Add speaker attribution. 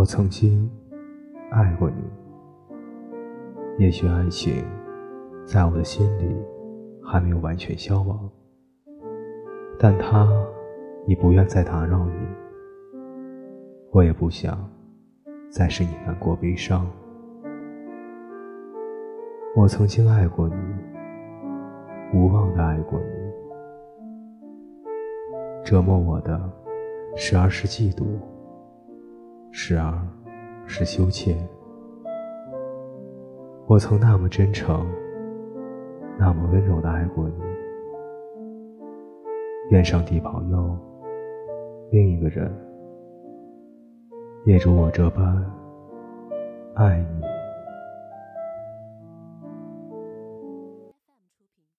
Speaker 1: 我曾经爱过你，也许爱情在我的心里还没有完全消亡，但它已不愿再打扰你。我也不想再使你难过悲伤。我曾经爱过你，无望的爱过你，折磨我的时而是嫉妒。时而，是羞怯。我曾那么真诚，那么温柔的爱过你。愿上帝保佑，另一个人也如我这般爱你。